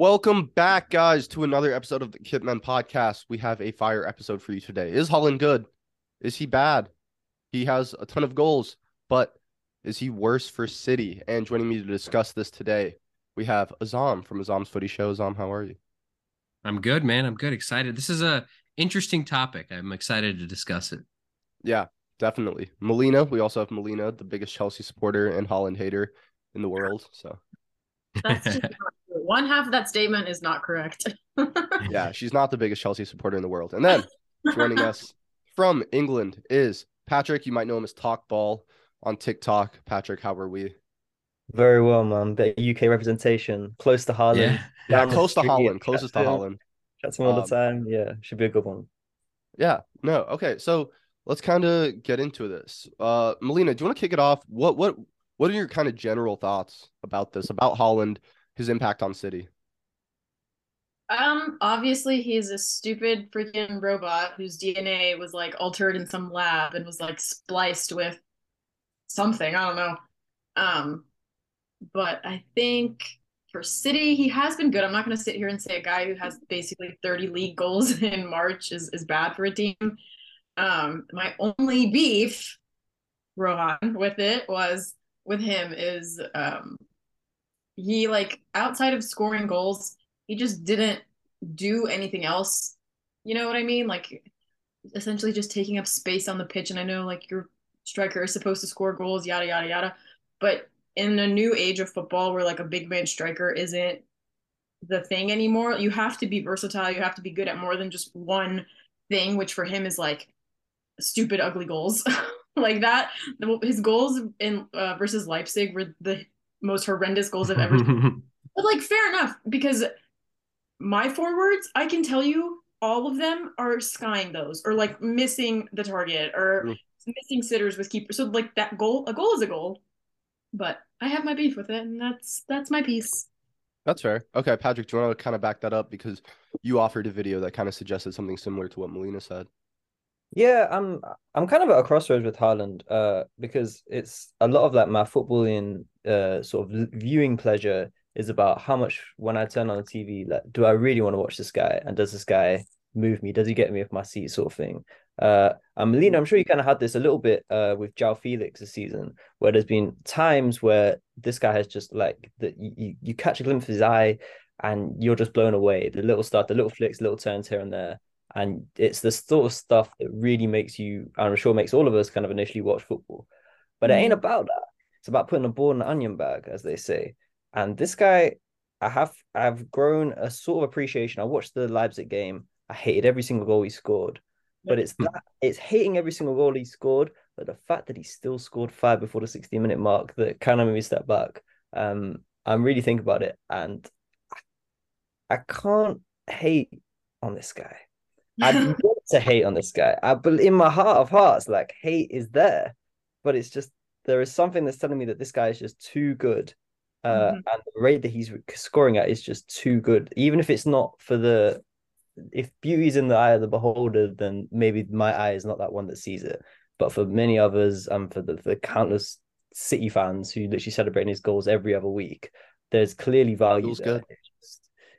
Welcome back, guys, to another episode of the Kitmen podcast. We have a fire episode for you today. Is Haaland good? Is he bad? He has a ton of goals, but is he worse for City? And joining me to discuss this today, we have Aazam from Aazam's Footy Show. Aazam, how are you? I'm good, man. I'm good. Excited. This is a interesting topic. I'm excited to discuss it. Yeah, definitely. Melina. We also have Melina, the biggest Chelsea supporter and Haaland hater in the world. So That's just not true. One half of that statement is not correct. yeah, she's not the biggest Chelsea supporter in the world. And then joining us from England is Patrick. You might know him as TalkBall on TikTok. Patrick, how are we? Very well, man. Bit of UK representation, close to Haaland. Yeah. Yeah, close to Haaland, closest to Haaland. Chat to him all Um, the time. Yeah, should be a good one. Yeah, no, okay. So let's kind of get into this. Uh, Melina, do you want to kick it off? What what what are your kind of general thoughts about this, about Haaland, his impact on City? um, obviously he's a stupid freaking robot whose DNA was like altered in some lab and was like spliced with something. I don't know. Um, but I think for City, he has been good. I'm not going to sit here and say a guy who has basically 30 league goals in March is is bad for a team. Um, my only beef, Rohan, with it was with him is um he like outside of scoring goals, he just didn't do anything else. You know what I mean? Like essentially just taking up space on the pitch. And I know like your striker is supposed to score goals, yada yada yada. But in a new age of football where like a big man striker isn't the thing anymore, you have to be versatile. You have to be good at more than just one thing, which for him is like stupid, ugly goals. like that. His goals in uh, versus Leipzig were the most horrendous goals I've ever seen. But like fair enough because my forwards, I can tell you all of them are skying those or like missing the target or Mm. missing sitters with keepers. So like that goal, a goal is a goal. But I have my beef with it, and that's that's my piece. That's fair. Okay, Patrick, do you want to kind of back that up because you offered a video that kind of suggested something similar to what Melina said? Yeah, I'm I'm kind of at a crossroads with Haaland, uh, because it's a lot of like my footballing uh sort of viewing pleasure is about how much when I turn on the TV, like, do I really want to watch this guy? And does this guy move me? Does he get me off my seat, sort of thing? Uh, and Melina, I'm sure you kind of had this a little bit uh with João Félix this season, where there's been times where this guy has just like that you, you catch a glimpse of his eye and you're just blown away. The little stuff, the little flicks, little turns here and there and it's the sort of stuff that really makes you i'm sure makes all of us kind of initially watch football. But it ain't about that. It's about putting a ball in an onion bag as they say. And this guy i have i've grown a sort of appreciation. I watched the leipzig game. I hated every single goal he scored. But it's that it's hating every single goal he scored but the fact that he still scored five before the 60 minute mark that kind of made me step back. Um i'm really thinking about it. And i, I can't hate on this guy I want to hate on this guy. I but in my heart of hearts, like hate is there, but it's just there is something that's telling me that this guy is just too good, uh, Mhm. and the rate that he's scoring at is just too good. Even if it's not for the, if beauty's in the eye of the beholder, then maybe my eye is not that one that sees it. But for many others, and for the, the countless City fans who literally celebrating his goals every other week, there's clearly value Feels there. good. It's just,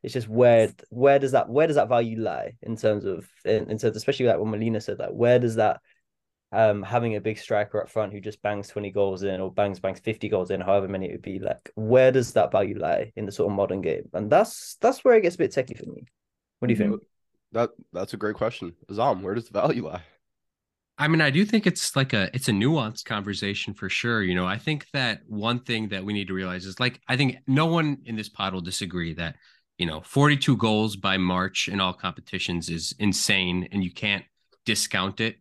it's just where where does that where does that value lie in terms of in, in terms especially like what Melina said that where does that um having a big striker up front who just bangs 20 goals in or bangs bangs 50 goals in however many it would be like where does that value lie in the sort of modern game and that's that's where it gets a bit techie for me what do you think That that's a great question. Aazam, where does the value lie? I mean, I do think it's like a it's a nuanced conversation for sure. You know, I think that one thing that we need to realize is like I think no one in this pod will disagree that you know 42 goals by March in all competitions is insane and you can't discount it.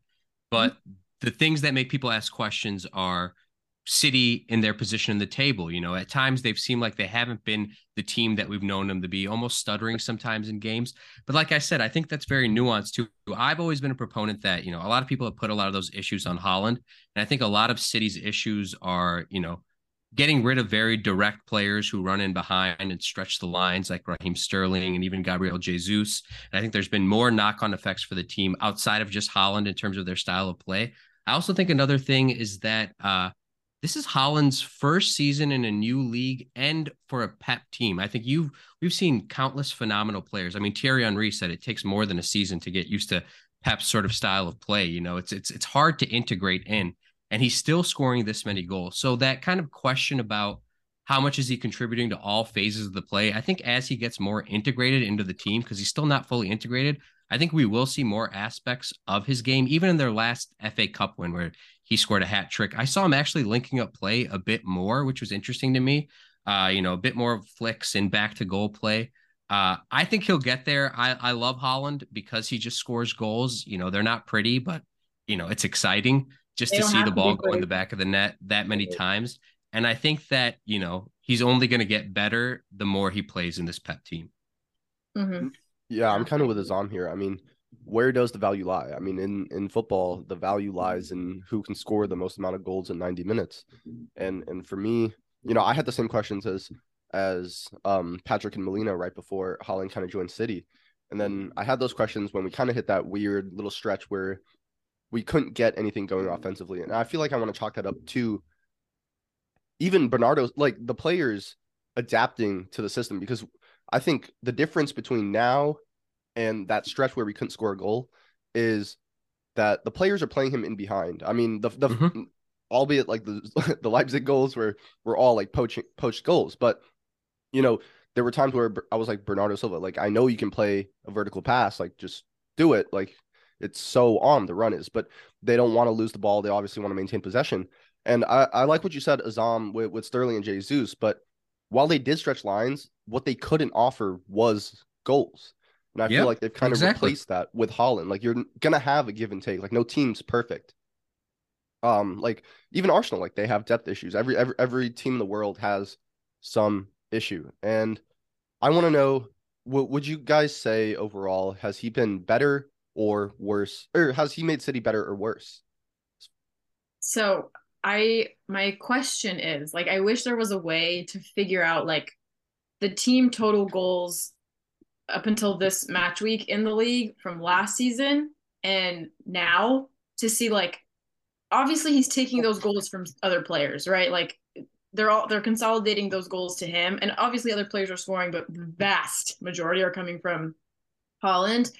But mm-hmm. the things that make people ask questions are City in their position in the table. You know, at times they've seemed like they haven't been the team that we've known them to be, almost stuttering sometimes in games. But like I said, I think that's very nuanced too. I've always been a proponent that, you know, a lot of people have put a lot of those issues on Haaland. And I think a lot of City's issues are, you know, getting rid of very direct players who run in behind and stretch the lines like Raheem Sterling and even Gabriel Jesus. And I think there's been more knock on effects for the team outside of just Haaland in terms of their style of play. I also think another thing is that uh, this is Haaland's first season in a new league and for a Pep team. I think you've we've seen countless phenomenal players. I mean, Thierry Henry said it takes more than a season to get used to Pep's sort of style of play. You know, it's it's it's hard to integrate in, and he's still scoring this many goals. So that kind of question about how much is he contributing to all phases of the play? I think as he gets more integrated into the team, because he's still not fully integrated, I think we will see more aspects of his game, even in their last FA Cup win, where he scored a hat trick. I saw him actually linking up play a bit more, which was interesting to me. Uh, you know, a bit more flicks and back to goal play. Uh, I think he'll get there. I, I love Haaland because he just scores goals. You know, they're not pretty, but you know, it's exciting just to see the ball go in the back of the net that many times. And I think that, you know, he's only going to get better the more he plays in this pep team. Mm-hmm. Yeah, I'm kind of with Aazam here. I mean, where does the value lie? I mean, in in football, the value lies in who can score the most amount of goals in 90 minutes. And and for me, you know, I had the same questions as as um Patrick and Melina right before Haaland kind of joined City. And then I had those questions when we kind of hit that weird little stretch where we couldn't get anything going offensively. And I feel like I want to chalk that up to even Bernardo's like the players adapting to the system because I think the difference between now and that stretch where we couldn't score a goal is that the players are playing him in behind. I mean, the the mm-hmm. albeit like the the Leipzig goals were were all like poaching poached goals, but you know there were times where I was like Bernardo Silva, like I know you can play a vertical pass, like just do it, like it's so on the run is, but they don't want to lose the ball. They obviously want to maintain possession. And I, I like what you said, Aazam, with, with Sterling and Jesus, but while they did stretch lines, what they couldn't offer was goals. And I yep, feel like they've kind exactly. of replaced that with Haaland. Like you're gonna have a give and take. Like no team's perfect. Um, like even Arsenal, like they have depth issues. Every every every team in the world has some issue. And I want to know what would you guys say overall? Has he been better or worse? Or has he made City better or worse? So I my question is like I wish there was a way to figure out like the team total goals up until this match week in the league from last season and now to see like obviously he's taking those goals from other players, right? Like they're all they're consolidating those goals to him and obviously other players are scoring but the vast majority are coming from Haaland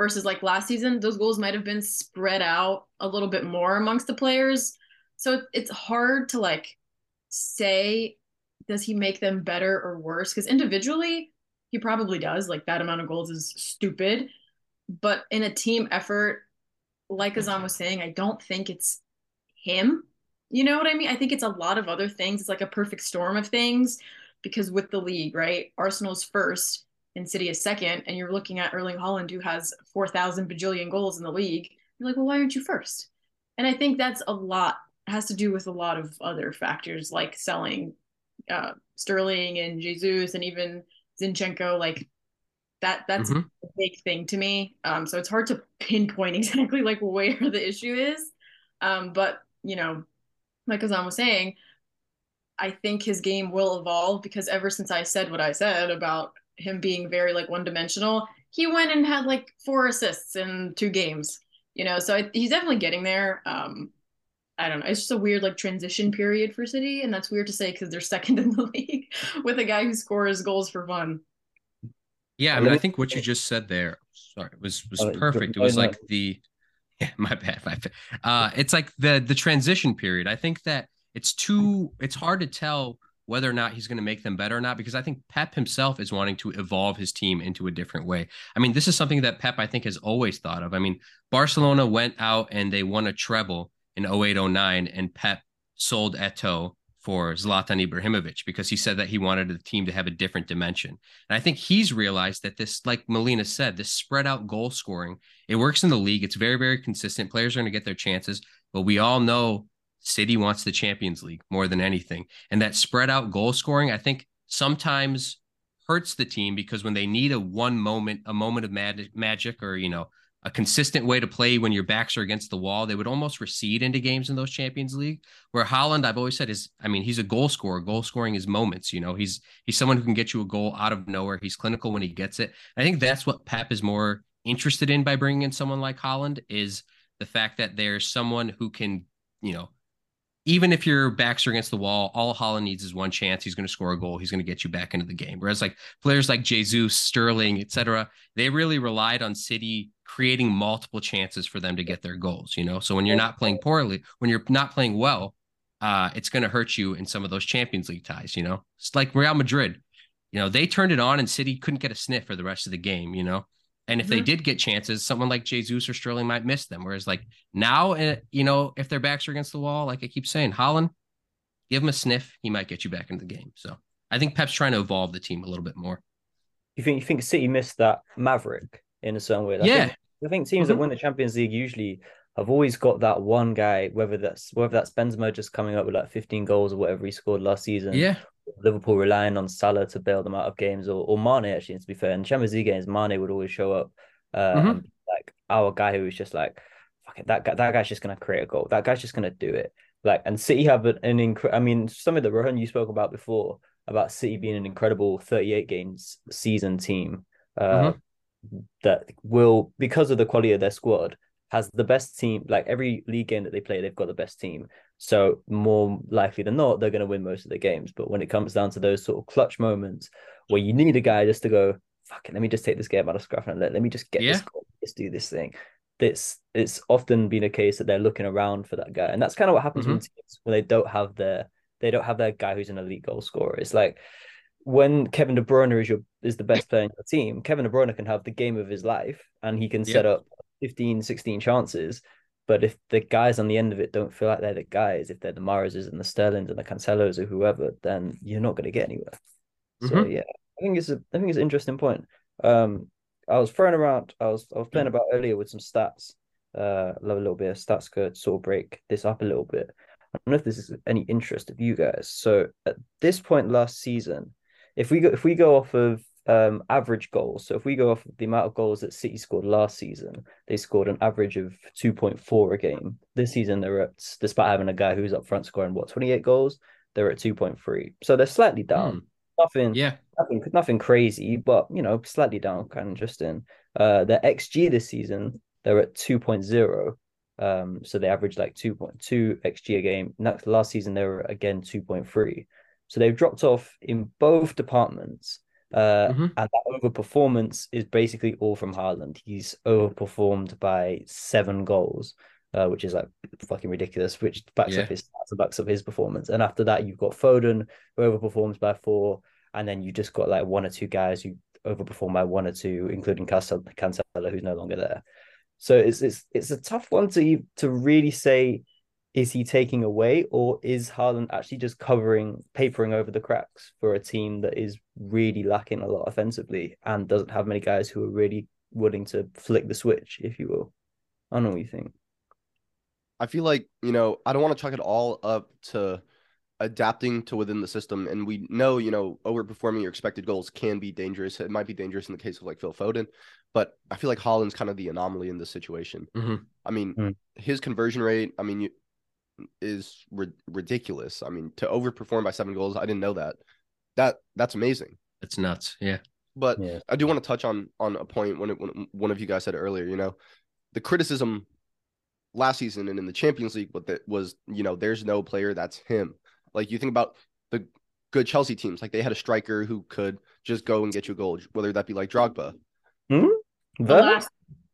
versus like last season those goals might have been spread out a little bit more amongst the players. So it's hard to like say does he make them better or worse because individually he probably does. Like that amount of goals is stupid. But in a team effort, like Aazam was saying, I don't think it's him. You know what I mean? I think it's a lot of other things. It's like a perfect storm of things because with the league, right? Arsenal's first and City is second, and you're looking at Erling Haaland, who has 4,000 bajillion goals in the league. You're like, well, why aren't you first? And I think that's a lot, has to do with a lot of other factors like selling uh, Sterling and Jesus and even Zinchenko, like that that's mm-hmm. a big thing to me. Um, so it's hard to pinpoint exactly like where the issue is. Um, but you know, like Aazam was saying, I think his game will evolve because ever since I said what I said about him being very like one dimensional, he went and had like four assists in two games. You know, so I, he's definitely getting there. Um, I don't know. It's just a weird like transition period for City, and that's weird to say because they're second in the league with a guy who scores goals for fun. Yeah, I mean, I think what you just said there, sorry, was was perfect. It was like the, yeah, my bad, my bad. Uh, it's like the the transition period. I think that it's too, it's hard to tell whether or not he's going to make them better or not because I think Pep himself is wanting to evolve his team into a different way. I mean, this is something that Pep I think has always thought of. I mean, Barcelona went out and they won a treble in 0809 and Pep sold Eto'o for Zlatan Ibrahimovic because he said that he wanted the team to have a different dimension. And I think he's realized that this, like Melina said, this spread out goal scoring, it works in the league. It's very, very consistent. Players are going to get their chances, but we all know City wants the Champions League more than anything. And that spread out goal scoring, I think sometimes hurts the team because when they need a one moment, a moment of mag- magic or, you know, a consistent way to play when your backs are against the wall. They would almost recede into games in those Champions League. Where Haaland, I've always said, is I mean, he's a goal scorer. Goal scoring is moments. You know, he's he's someone who can get you a goal out of nowhere. He's clinical when he gets it. I think that's what Pep is more interested in by bringing in someone like Haaland is the fact that there's someone who can, you know, even if your backs are against the wall, all Haaland needs is one chance. He's going to score a goal. He's going to get you back into the game. Whereas like players like Jesus, Sterling, etc., they really relied on City creating multiple chances for them to get their goals. You know, so when you're not playing poorly, when you're not playing well, uh, it's going to hurt you in some of those Champions League ties. You know, it's like Real Madrid. You know, they turned it on and City couldn't get a sniff for the rest of the game. You know, and if mm-hmm. they did get chances, someone like Jesus or Sterling might miss them. Whereas like now, uh, you know, if their backs are against the wall, like I keep saying, Haaland, give him a sniff, he might get you back into the game. So I think Pep's trying to evolve the team a little bit more. You think you think City missed that Maverick in a certain way? I yeah, think, I think teams mm-hmm. that win the Champions League usually have always got that one guy, whether that's whether that's Benzema just coming up with like 15 goals or whatever he scored last season. Yeah. Liverpool relying on Salah to bail them out of games, or, or Mane actually. To be fair, in Champions League games, Mane would always show up uh, mm-hmm. like our guy who was just like, fuck it, that guy, that guy's just gonna create a goal. That guy's just gonna do it. Like, and City have an, an incredible. I mean, something that Rohan you spoke about before about City being an incredible 38 games season team. Uh, mm-hmm. that will because of the quality of their squad has the best team. Like every league game that they play, they've got the best team. So more likely than not, they're going to win most of the games. But when it comes down to those sort of clutch moments where you need a guy just to go, fuck it, let me just take this game out of scruff and let, let me just get yeah. this goal, let's do this thing. It's it's often been a case that they're looking around for that guy. And that's kind of what happens mm-hmm. when teams when they don't have their they don't have their guy who's an elite goal scorer. It's like when Kevin De Bruyne is your is the best player in your team, Kevin De Bruyne can have the game of his life and he can set up 15, 16 chances. But if the guys on the end of it don't feel like they're the guys, if they're the Mahrezes and the Sterlings and the Cancelos or whoever, then you're not going to get anywhere. Mm-hmm. So yeah, I think it's a I think it's an interesting point. Um, I was throwing around. I was I was playing about earlier with some stats. Uh, love a little bit of stats could sort of break this up a little bit. I don't know if this is any interest of you guys. So at this point last season, if we go if we go off of um, average goals, so if we go off the amount of goals that City scored last season, they scored an average of two point four a game. This season they're at, despite having a guy who's up front scoring what twenty eight goals, they're at two point three. So they're slightly down. Mm. Nothing, yeah, nothing, nothing crazy, but you know, slightly down, kind of interesting. Uh, their XG this season, they're at 2.0. Um, so they average like 2.2 XG a game. Next last season, they were again 2.3. So they've dropped off in both departments. Uh, mm-hmm. and that overperformance is basically all from Haaland. He's overperformed by seven goals, uh, which is like fucking ridiculous, which backs yeah. up his stats and backs up his performance. And after that, you've got Foden, who overperforms by four and then you just got like one or two guys who overperform by one or two, including Cancelo, who's no longer there. So it's it's it's a tough one to to really say is he taking away or is Haaland actually just covering papering over the cracks for a team that is really lacking a lot offensively and doesn't have many guys who are really willing to flick the switch, if you will. I don't know what you think. I feel like, you know, I don't want to chalk it all up to adapting to within the system. And we know, you know, overperforming your expected goals can be dangerous. It might be dangerous in the case of like Phil Foden, but I feel like Haaland's kind of the anomaly in this situation. Mm-hmm. I mean, mm-hmm. his conversion rate, I mean, is ri- ridiculous. I mean, to overperform by seven goals, I didn't know that. That that's amazing. It's nuts. Yeah. But yeah. I do want to touch on on a point when, it, when one of you guys said earlier. You know, the criticism last season and in the Champions League, but that was you know, there's no player that's him. Like you think about the good Chelsea teams, like they had a striker who could just go and get you a goal, whether that be like Drogba. Hmm? The last,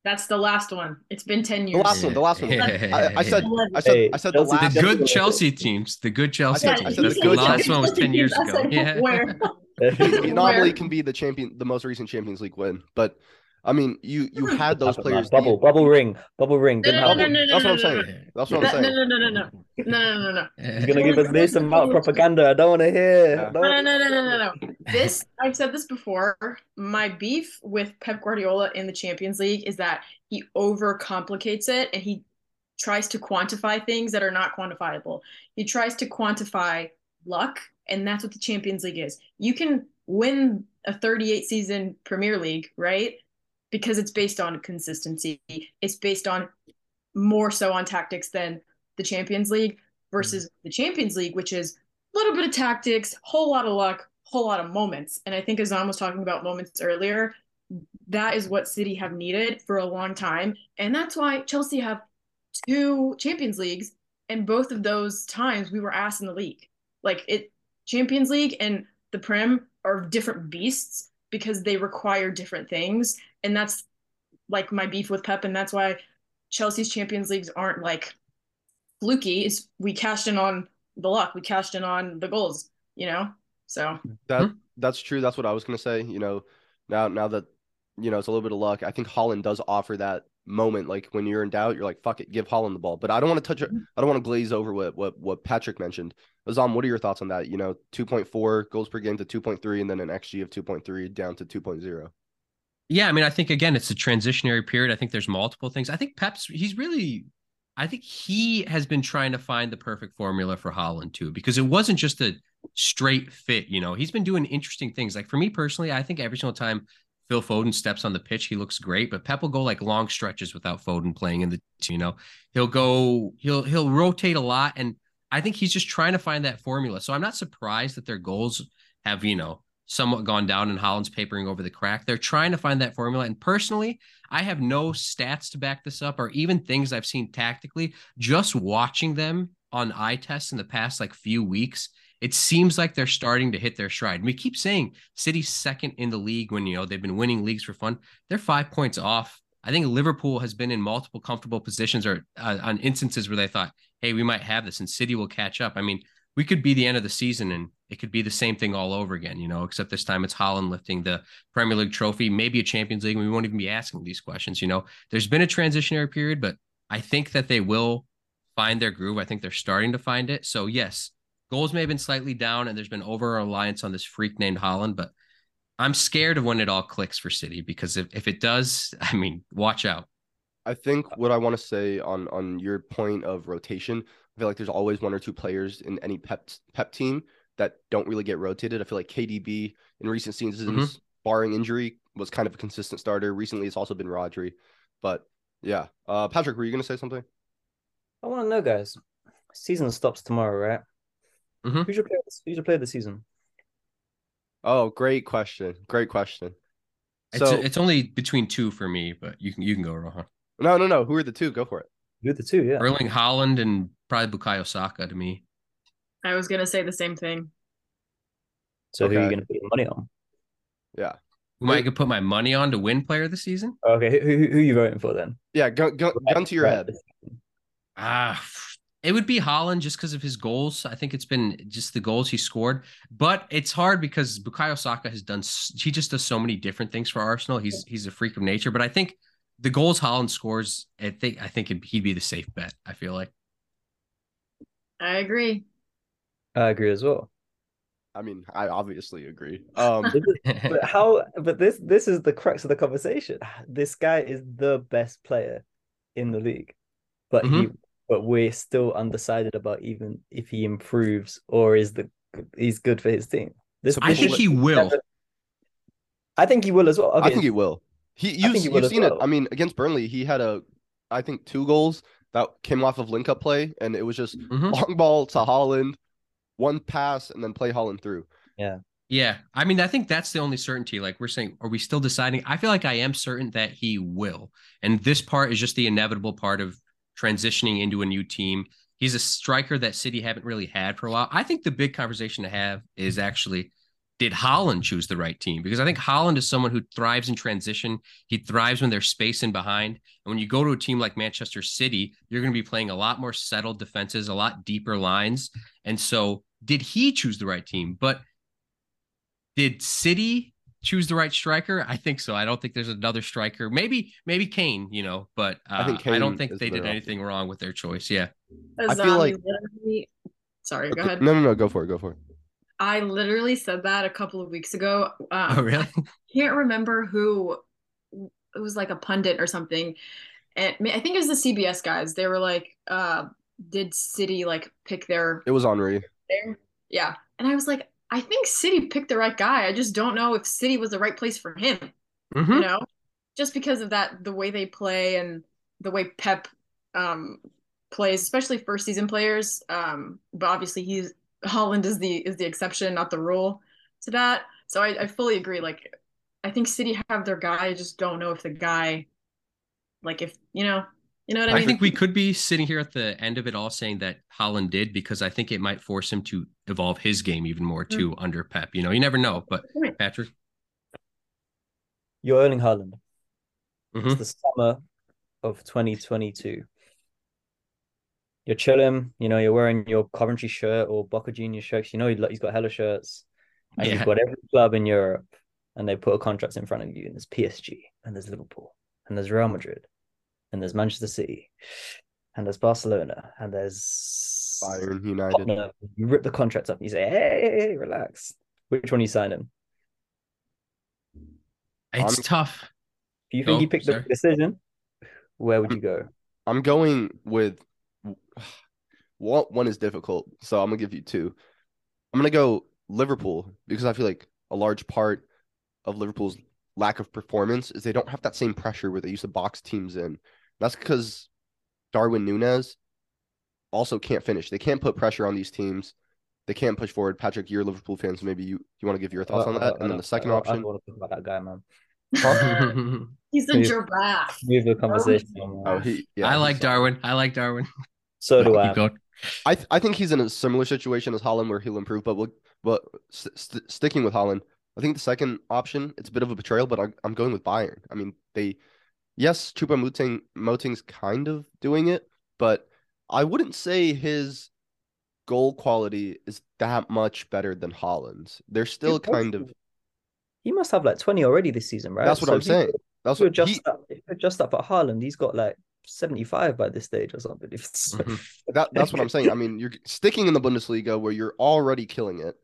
that's the last one. It's been ten years. The last one. The last one. I, I, said. I said. I said the last. The good Chelsea teams. The good Chelsea I said, teams. the, the last one was ten years ago. Yeah. Where? the anomaly can be the champion, the most recent Champions League win, but I mean, you you had those players. Bubble, bubble ring, bubble ring. No, no, no, no, That's what I'm saying. That's what I'm saying. No, no, no, no, no, no, no, no. You're gonna give us this amount of propaganda. I don't want to hear. No, no, no, no, no, no. This I've said this before. My beef with Pep Guardiola in the Champions League is that he overcomplicates it and he tries to quantify things that are not quantifiable. He tries to quantify luck, and that's what the Champions League is. You can win a 38 season Premier League, right? Because it's based on consistency. It's based on more so on tactics than the Champions League versus mm-hmm. the Champions League, which is a little bit of tactics, whole lot of luck, whole lot of moments. And I think Aazam was talking about moments earlier. That is what City have needed for a long time. And that's why Chelsea have two Champions Leagues and both of those times we were asked in the league. Like it Champions League and the Prem are different beasts because they require different things. And that's like my beef with Pep. And that's why Chelsea's Champions Leagues aren't like fluky. Is we cashed in on the luck. We cashed in on the goals, you know? So that hmm? that's true. That's what I was gonna say. You know, now now that you know it's a little bit of luck, I think Haaland does offer that moment. Like when you're in doubt, you're like, fuck it, give Haaland the ball. But I don't want to touch it. Mm-hmm. I don't want to glaze over what what what Patrick mentioned. Aazam, what are your thoughts on that? You know, 2.4 goals per game to 2.3, and then an XG of 2.3 down to 2.0. Yeah, I mean, I think again, it's a transitionary period. I think there's multiple things. I think Pep's he's really I think he has been trying to find the perfect formula for Haaland too, because it wasn't just a straight fit. You know, he's been doing interesting things. Like for me personally, I think every single time Phil Foden steps on the pitch, he looks great. But Pep will go like long stretches without Foden playing in the. You know, he'll go he'll he'll rotate a lot, and I think he's just trying to find that formula. So I'm not surprised that their goals have you know somewhat gone down and Haaland's papering over the crack. They're trying to find that formula. And personally, I have no stats to back this up or even things I've seen tactically. Just watching them on eye tests in the past like few weeks, it seems like they're starting to hit their stride. And we keep saying City's second in the league when you know they've been winning leagues for fun. They're five points off. I think Liverpool has been in multiple comfortable positions or uh, on instances where they thought, "Hey, we might have this," and City will catch up. I mean, we could be the end of the season and it could be the same thing all over again, you know, except this time it's Haaland lifting the Premier League trophy, maybe a Champions League. we won't even be asking these questions, you know. There's been a transitionary period, but I think that they will find their groove. I think they're starting to find it. So, yes, goals may have been slightly down and there's been over reliance on this freak named Haaland, but I'm scared of when it all clicks for City because if, if it does, I mean, watch out. I think what I want to say on on your point of rotation, I feel like there's always one or two players in any pep pep team that don't really get rotated. I feel like KDB in recent seasons, mm-hmm. barring injury, was kind of a consistent starter. Recently, it's also been Rodri. But yeah, uh, Patrick, were you going to say something? I want to know, guys. Season stops tomorrow, right? Mm-hmm. Who's your player? Who's your player of the season? Oh, great question! Great question. It's so, a, it's only between two for me, but you can you can go, Rohan. No, no, no. Who are the two? Go for it. Who are the two? Yeah, Erling Haaland and probably Bukayo Saka to me. I was gonna say the same thing. So okay. who are you gonna put your money on? Yeah. Who I could put my money on to win player this season? Okay, who who, who are you voting for then? Yeah, go, go, gun to your head. Ah, it would be Haaland just because of his goals. I think it's been just the goals he scored, but it's hard because Bukayo Saka has done. He just does so many different things for Arsenal. He's he's a freak of nature. But I think the goals Haaland scores, I think I think he'd be the safe bet. I feel like. I agree. I agree as well. I mean, I obviously agree. Um, but how? But this this is the crux of the conversation. This guy is the best player in the league, but mm-hmm. he but we're still undecided about even if he improves or is the he's good for his team. This I think he will. I think he will as well. Okay. I think he will. He you, have seen well. it. I mean, against Burnley, he had a I think two goals that came off of link up play, and it was just mm-hmm. long ball to Haaland, one pass, and then play Haaland through. Yeah. Yeah. I mean, I think that's the only certainty. Like we're saying, are we still deciding? I feel like I am certain that he will. And this part is just the inevitable part of transitioning into a new team. He's a striker that City haven't really had for a while. I think the big conversation to have is actually did Haaland choose the right team? Because I think Haaland is someone who thrives in transition. He thrives when there's space in behind. And when you go to a team like Manchester City, you're going to be playing a lot more settled defenses, a lot deeper lines. And so, did he choose the right team? But did City choose the right striker? I think so. I don't think there's another striker. Maybe maybe Kane, you know, but uh, I, think I don't think they did anything wrong with their choice. Yeah. I feel like sorry, go ahead. No, no, no, go for it. Go for it. I literally said that a couple of weeks ago. Um, oh, really? I can't remember who it was like a pundit or something. And I think it was the CBS guys. They were like, uh, did City like pick their It was Henry. There? Yeah. And I was like, I think City picked the right guy. I just don't know if City was the right place for him. Mm-hmm. You know, just because of that, the way they play and the way Pep um, plays, especially first season players. Um, but obviously, he's Haaland is the is the exception, not the rule to that. So I, I fully agree. Like, I think City have their guy. I just don't know if the guy, like, if you know, You know what I I mean? think we could be sitting here at the end of it all saying that Haaland did because I think it might force him to evolve his game even more too under Pep. You know, you never know. But Patrick, You're Erling Haaland. Mhm. It's the summer of 2022. You're chilling, you know, you're wearing your Coventry shirt or Boca Junior shirts. You know, he- he's got hella shirts. And Yeah. you've got every club in Europe, and they put a contract in front of you. And there's PSG, and there's Liverpool, and there's Real Madrid, and there's Manchester City, and there's Barcelona, and there's Bayern United. Tottenham. You rip the contract up and you say, hey, hey, hey, relax. Which one are you him? it's I'm- tough. If you think Oh, he picked sorry. the decision, where would you go? I'm going with one. One is difficult, so I'm gonna give you two. I'm gonna go Liverpool because I feel like a large part of Liverpool's lack of performance is they don't have that same pressure where they used to box teams in. That's because Darwin Nunez also can't finish. They can't put pressure on these teams. They can't push forward. Patrick, you're Liverpool fans. maybe you, you want to give your thoughts on that. uh, And then the second I don't- I option, don't want to talk about that guy, man. He's a Yeah. giraffe. Move the conversation. oh, he, yeah, I like Darwin. I like Darwin. so do I. Going. I th- I think he's in a similar situation as Haaland where he'll improve, but we'll, but st- st- sticking with Haaland, I think the second option it's a bit of a betrayal, but I, I'm going with Bayern. I mean, they yes, Choupo-Moting Moting's kind of doing it, but I wouldn't say his goal quality is that much better than Haaland's. They're still He must- kind of. He must have like 20 already this season, right? That's what So I'm saying. That's If you what adjust he, you adjust that for Haaland, he's got like 75 by this stage or something. Mhm. that that's what I'm saying. I mean, you're sticking in the Bundesliga where you're already killing it.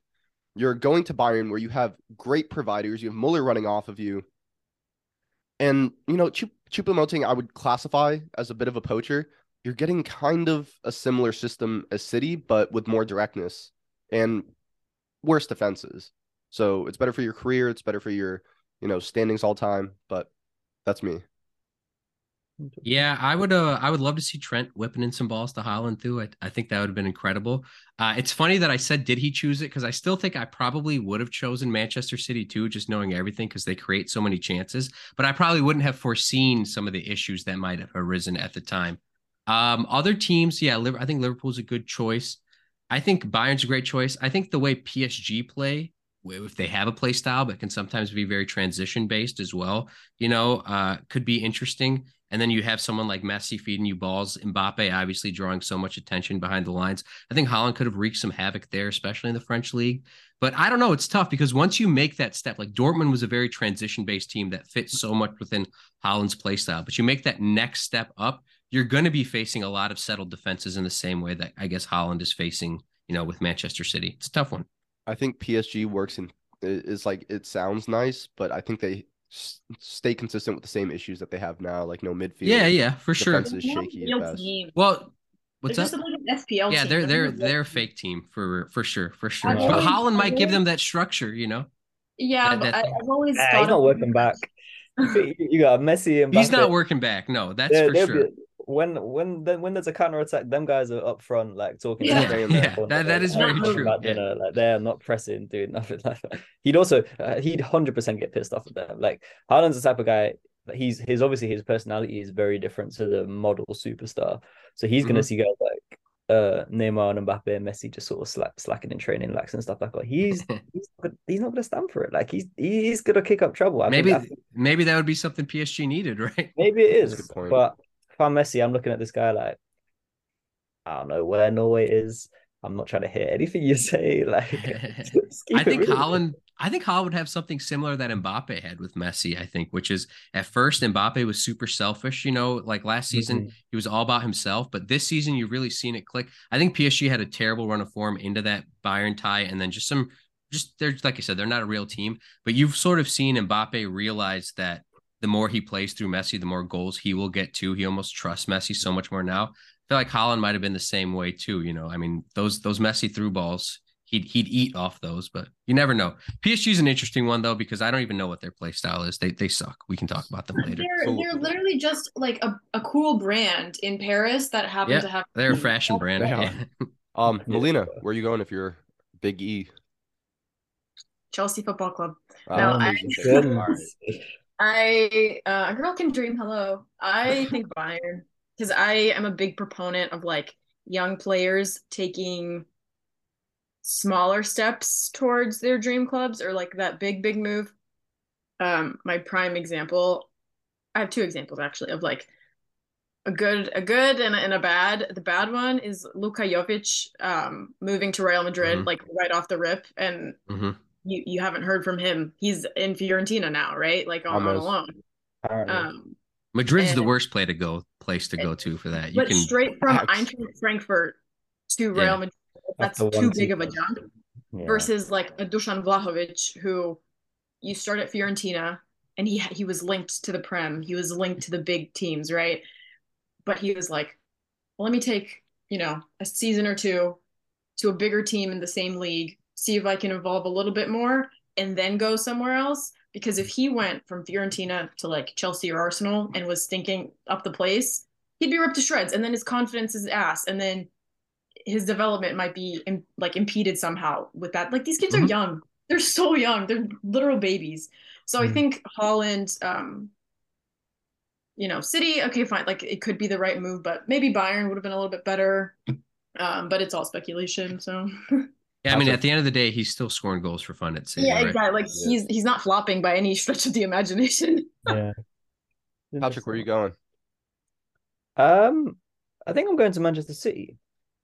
You're going to Bayern where you have great providers. You have Muller running off of you. And, you know, Chup- Choupo-Moting I would classify as a bit of a poacher. You're getting kind of a similar system as City, but with more directness and worse defenses. So it's better for your career. It's better for your, you know, standings all time. But that's me. Yeah, I would. Uh, I would love to see Trent whipping in some balls to Haaland too. I, I think that would have been incredible. Uh, it's funny that I said, did he choose it? Because I still think I probably would have chosen Manchester City too, just knowing everything because they create so many chances. But I probably wouldn't have foreseen some of the issues that might have arisen at the time. Um, other teams, yeah, I think Liverpool's a good choice. I think Bayern's a great choice. I think the way PSG play, if they have a play style, but can sometimes be very transition based as well, you know, uh, could be interesting. And then you have someone like Messi feeding you balls, Mbappe obviously drawing so much attention behind the lines. I think Haaland could have wreaked some havoc there, especially in the French league. But I don't know, it's tough because once you make that step, like Dortmund was a very transition based team that fits so much within Haaland's play style. But you make that next step up, you're going to be facing a lot of settled defenses in the same way that I guess Haaland is facing, you know, with Manchester City. It's a tough one. I think PSG works in is like it sounds nice, but I think they stay consistent with the same issues that they have now, like no midfield. Yeah, yeah, for sure. defense is shaky at best. team. Well, what's They're up? like an FPL Yeah, team. they're they're not a real they're a fake team for for sure, for sure. I've But Haaland might give them that structure, you know. Yeah, that- but that- I, I've always Nah, thought he's not of- working back. You you got Messi and He's not working back. No, that's They're- for they'll sure. be- when when the, when there's a counter attack, them guys are up front, like talking. Yeah. to Yeah, everyone, that- that is very like, true, Like, yeah. you know, like they're not pressing, doing nothing like that. He'd also uh, he'd hundred percent get pissed off at them. Like Haaland's the type of guy. He's his obviously his personality is very different to the model superstar. So he's gonna Mhm. see guys like uh Neymar and Mbappe and Messi just sort of slack, slacking in training, lax and stuff like that. He's he's not, he's not gonna stand for it. Like he's he's gonna kick up trouble. I think- maybe I think maybe that would be something PSG needed, right? Maybe it is. That's a good point. but if I'm Messi, I'm looking at this guy like, I don't know where Norway is. I'm not trying to hear anything you say. Like, I think. Haaland. I think Haaland would have something similar that Mbappe had with Messi. I think, which is at first Mbappe was super selfish. You know, like last season Mhm. he was all about himself, but this season you've really seen it click. I think PSG had a terrible run of form into that Bayern tie, and then just some, just they're like I said, they're not a real team. But you've sort of seen Mbappe realize that the more he plays through Messi, the more goals he will get too. He almost trusts Messi so much more now. I feel like Haaland might have been the same way too. You know, I mean those those Messi through balls, he'd he'd eat off those, but you never know. PSG is an interesting one though because I don't even know what their play style is. They they suck. We can talk about them later. They're, Cool. they're literally just like a, a cool brand in Paris that happen Yeah, to have They're a fashion brand. They. Yeah. Um, Melina, where are you going if you're Big E? Chelsea Football Club. No, Oh my I- amazing pick. All right. goodness. I uh, a girl can dream. Hello, I think Bayern. because I am a big proponent of like young players taking smaller steps towards their dream clubs or like that big big move. Um, my prime example, I have two examples actually of like a good a good and a, and a bad. The bad one is Luka Jovic um, moving to Real Madrid Mhm. like right off the rip, and hmm you you haven't heard from him. He's in Fiorentina now, right? Like on, on Almost. loan. Um, Madrid's the worst play to go place to go to for that. You but can straight from Facts. Eintracht Frankfurt to Real Yeah. Madrid, That's that's too big of a jump. Yeah. Versus like a Dusan Vlahovic, who you start at Fiorentina, and he he was linked to the Prem, he was linked to the big teams, right? But he was like, well, let me take you know a season or two to a bigger team in the same league, see if I can evolve a little bit more, and then go somewhere else. Because if he went from Fiorentina to like Chelsea or Arsenal and was stinking up the place, he'd be ripped to shreds, and then his confidence is ass, and then his development might be Im- like impeded somehow with that. Like these kids Mhm. are young; they're so young; they're literal babies. So I Mhm. think Haaland, um, you know, City, okay, fine, like it could be the right move, but maybe Bayern would have been a little bit better. Um, but it's all speculation. So Yeah, I mean, Gotcha. at the end of the day, he's still scoring goals for fun at City, yeah, right? exactly. Like Yeah. he's he's not flopping by any stretch of the imagination. yeah. Patrick, where are you going? Um, I think I'm going to Manchester City.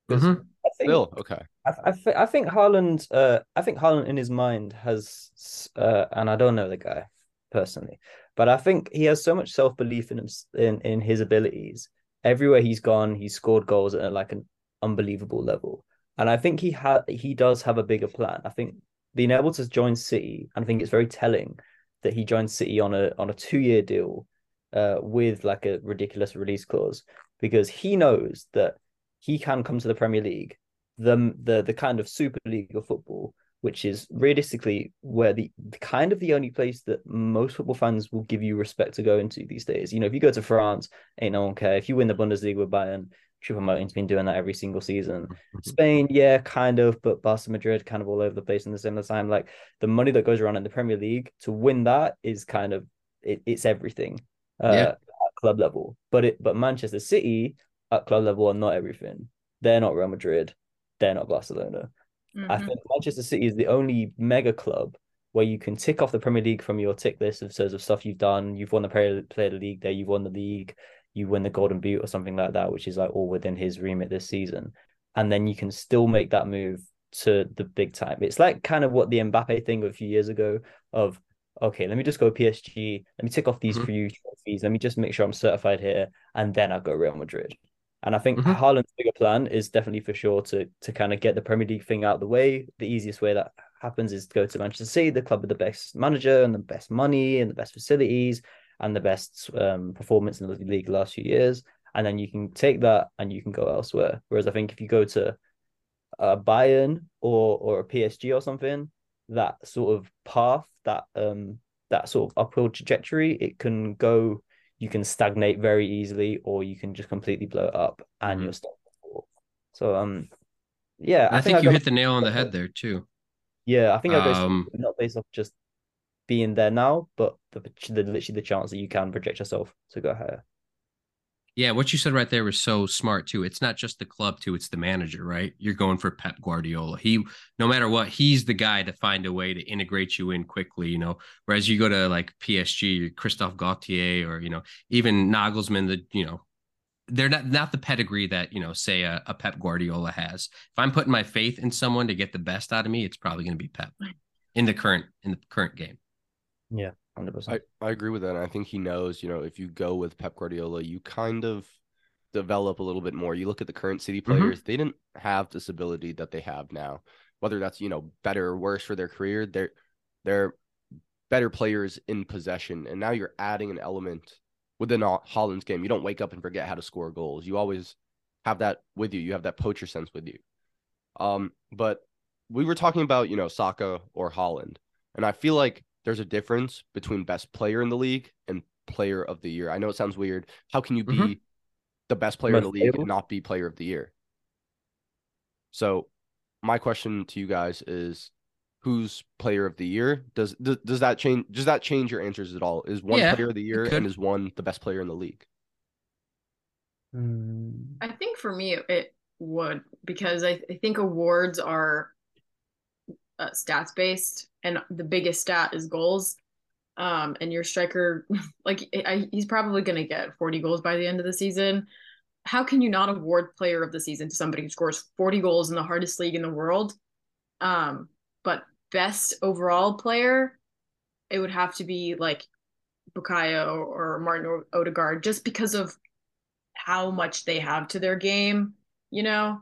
'Cause Mhm. I think Still okay. I, I, thi- I think Haaland, uh, I think Haaland in his mind has, uh, and I don't know the guy personally, but I think he has so much self belief in him, in in his abilities. Everywhere he's gone, he's scored goals at like an unbelievable level, and I think he had he does have a bigger plan. I think being able to join City, and I think it's very telling that he joined City on a on a two year deal, uh, with like a ridiculous release clause because he knows that he can come to the Premier League the the the kind of Super League of football, which is realistically where the kind of the only place that most football fans will give you respect to go into these days. You know, if you go to France, ain't no one care. If you win the Bundesliga with Bayern, Choupo-Moting's been doing that every single season. Spain, yeah, kind of, but Barca Madrid kind of all over the place in the similar time. Like the money that goes around in the Premier League to win that is kind of it, it's everything uh, Yeah. at club level. But it but Manchester City at club level are not everything. They're not Real Madrid. They're not Barcelona. I Mhm. think Manchester City is the only mega club where you can tick off the Premier League from your tick list of sorts of stuff you've done. You've won the player player the league there. You've won the league. You win the Golden Boot or something like that, which is like all within his remit this season. And then you can still make that move to the big time. It's like kind of what the Mbappe thing a few years ago of okay, let me just go PSG. Let me tick off these Mhm. few trophies. Let me just make sure I'm certified here, and then I'll go Real Madrid. And I think Mhm. Haaland's bigger plan is definitely for sure to to kind of get the Premier League thing out of the way. The easiest way that happens is to go to Manchester City, the club with the best manager and the best money and the best facilities and the best um, performance in the league the last few years. And then you can take that and you can go elsewhere. Whereas I think if you go to a Bayern or or a PSG or something, that sort of path, that um that sort of uphill trajectory, it can go you can stagnate very easily or you can just completely blow it up and Mhm. you're stuck. So um yeah, I, I, think, I you hit the nail on the head there too. Yeah, I think I go Um, not based off just being there now, but the, the literally the chance that you can project yourself to go higher. Yeah, what you said right there was so smart too. It's not just the club too, it's the manager, right? You're going for Pep Guardiola. He no matter what, he's the guy to find a way to integrate you in quickly, you know. Whereas you go to like PSG, Christophe Galtier or, you know, even Nagelsmann, the, you know, they're not not the pedigree that, you know, say a, a Pep Guardiola has. If I'm putting my faith in someone to get the best out of me, it's probably going to be Pep in the current in the current game. Yeah, hundred I, percent. I I agree with that. I think he knows, you know, if you go with Pep Guardiola, you kind of develop a little bit more. You look at the current City Mhm. players, they didn't have this ability that they have now. Whether that's, you know, better or worse for their career, they're they're better players in possession. And now you're adding an element within Ho- Haaland's game. You don't wake up and forget how to score goals. You always have that with you. You have that poacher sense with you. Um, but we were talking about, you know, Saka or Haaland. And I feel like there's a difference between best player in the league and player of the year. I know it sounds weird. How can you be Mhm. the best player in the league valuable? and not be player of the year? So, my question to you guys is who's player of the year? Does does, does that change does that change your answers at all? Is one Yeah, player of the year and is one the best player in the league? Mm. I think for me it would because I, I think awards are uh, stats based and the biggest stat is goals. Um, and your striker, like I, he's probably going to get 40 goals by the end of the season. How can you not award player of the season to somebody who scores 40 goals in the hardest league in the world? Um, but best overall player, it would have to be like Bukayo or Martin Odegaard, just because of how much they have to their game, you know?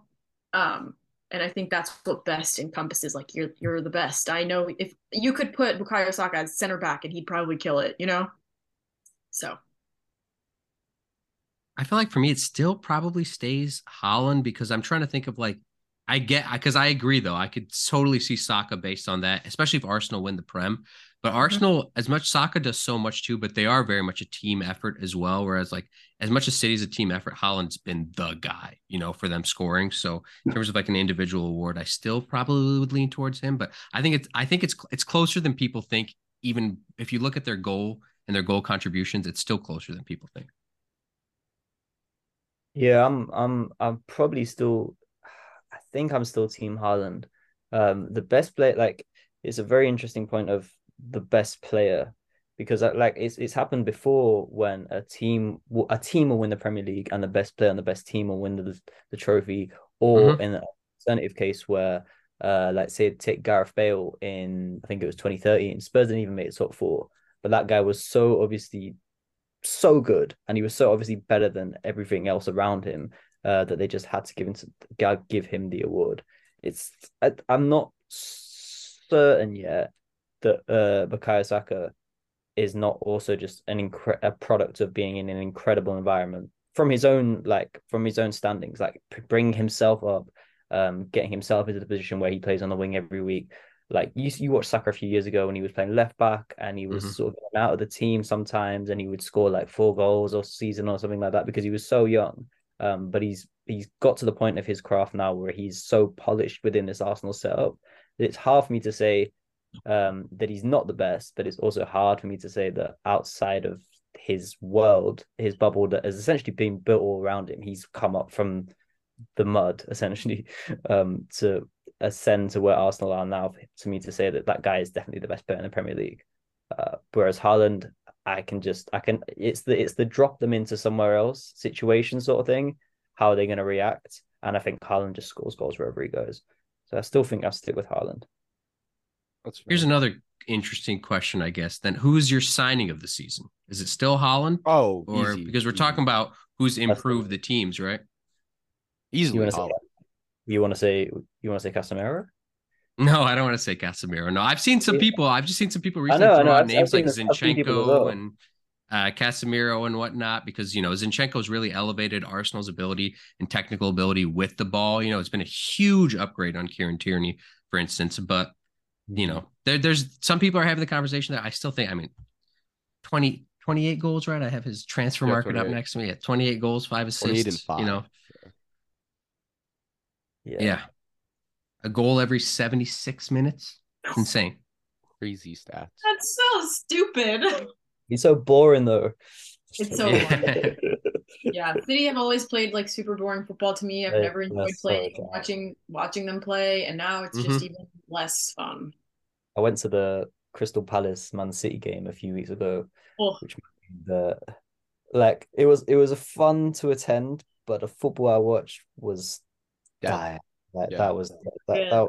Um, and I think that's what best encompasses. Like you're you're the best. I know if you could put Bukayo Saka as center back and he'd probably kill it, you know? So I feel like for me it still probably stays Haaland because I'm trying to think of like I get because I agree though. I could totally see Saka based on that, especially if Arsenal win the Prem. But mm-hmm. Arsenal, as much Saka does so much too, but they are very much a team effort as well. Whereas like as much as City's a team effort, Haaland's been the guy, you know, for them scoring. So in terms of like an individual award, I still probably would lean towards him. But I think it's I think it's it's closer than people think. Even if you look at their goal and their goal contributions, it's still closer than people think. Yeah, I'm I'm I'm probably still I think I'm still team Haaland. Um the best player like it's a very interesting point of the best player because uh, like it's it's happened before when a team a team will win the Premier League and the best player and the best team will win the, the trophy or mm-hmm. in an alternative case where uh like say take Gareth Bale in I think it was 2013 Spurs didn't even make it top four but that guy was so obviously so good and he was so obviously better than everything else around him uh, that they just had to give him to give him the award it's I, I'm not certain yet that uh Bukayo Saka is not also just an incre- a product of being in an incredible environment from his own like from his own standings, like bringing himself up, um, getting himself into the position where he plays on the wing every week. Like you, you watched Saka a few years ago when he was playing left back and he was mm-hmm. sort of out of the team sometimes, and he would score like four goals or season or something like that because he was so young. Um, but he's he's got to the point of his craft now where he's so polished within this Arsenal setup that it's hard for me to say um, that he's not the best, but it's also hard for me to say that outside of his world, his bubble that has essentially been built all around him, he's come up from the mud essentially um, to ascend to where Arsenal are now. To me, to say that that guy is definitely the best player in the Premier League, uh, whereas Haaland, I can just I can it's the it's the drop them into somewhere else situation sort of thing. How are they going to react? And I think Haaland just scores goals wherever he goes. So I still think I'll stick with Haaland. That's Here's another interesting question, I guess. Then, who's your signing of the season? Is it still Haaland? Oh, or easy, because we're easy. talking about who's improved the teams, right? Easily, you want to say you want to say you want to say Casemiro? No, I don't want to say Casemiro. No, I've seen some people. I've just seen some people recently I know, throw out names like Zinchenko and uh, Casemiro and whatnot because you know Zinchenko's really elevated Arsenal's ability and technical ability with the ball. You know, it's been a huge upgrade on Kieran Tierney, for instance. But you know, there, there's some people are having the conversation that I still think, I mean, 20, 28 goals, right? I have his transfer yeah, market up next to me at 28 goals, five assists, five. you know. Yeah. yeah. A goal every 76 minutes. Insane. Crazy stats. That's so stupid. He's so boring though. It's so yeah. yeah. City have always played like super boring football to me. I've never enjoyed playing so watching watching them play, and now it's mm-hmm. just even less fun. I went to the Crystal Palace Man City game a few weeks ago, oh. which the like it was it was a fun to attend, but the football I watched was yeah. Like yeah. that was that, yeah. that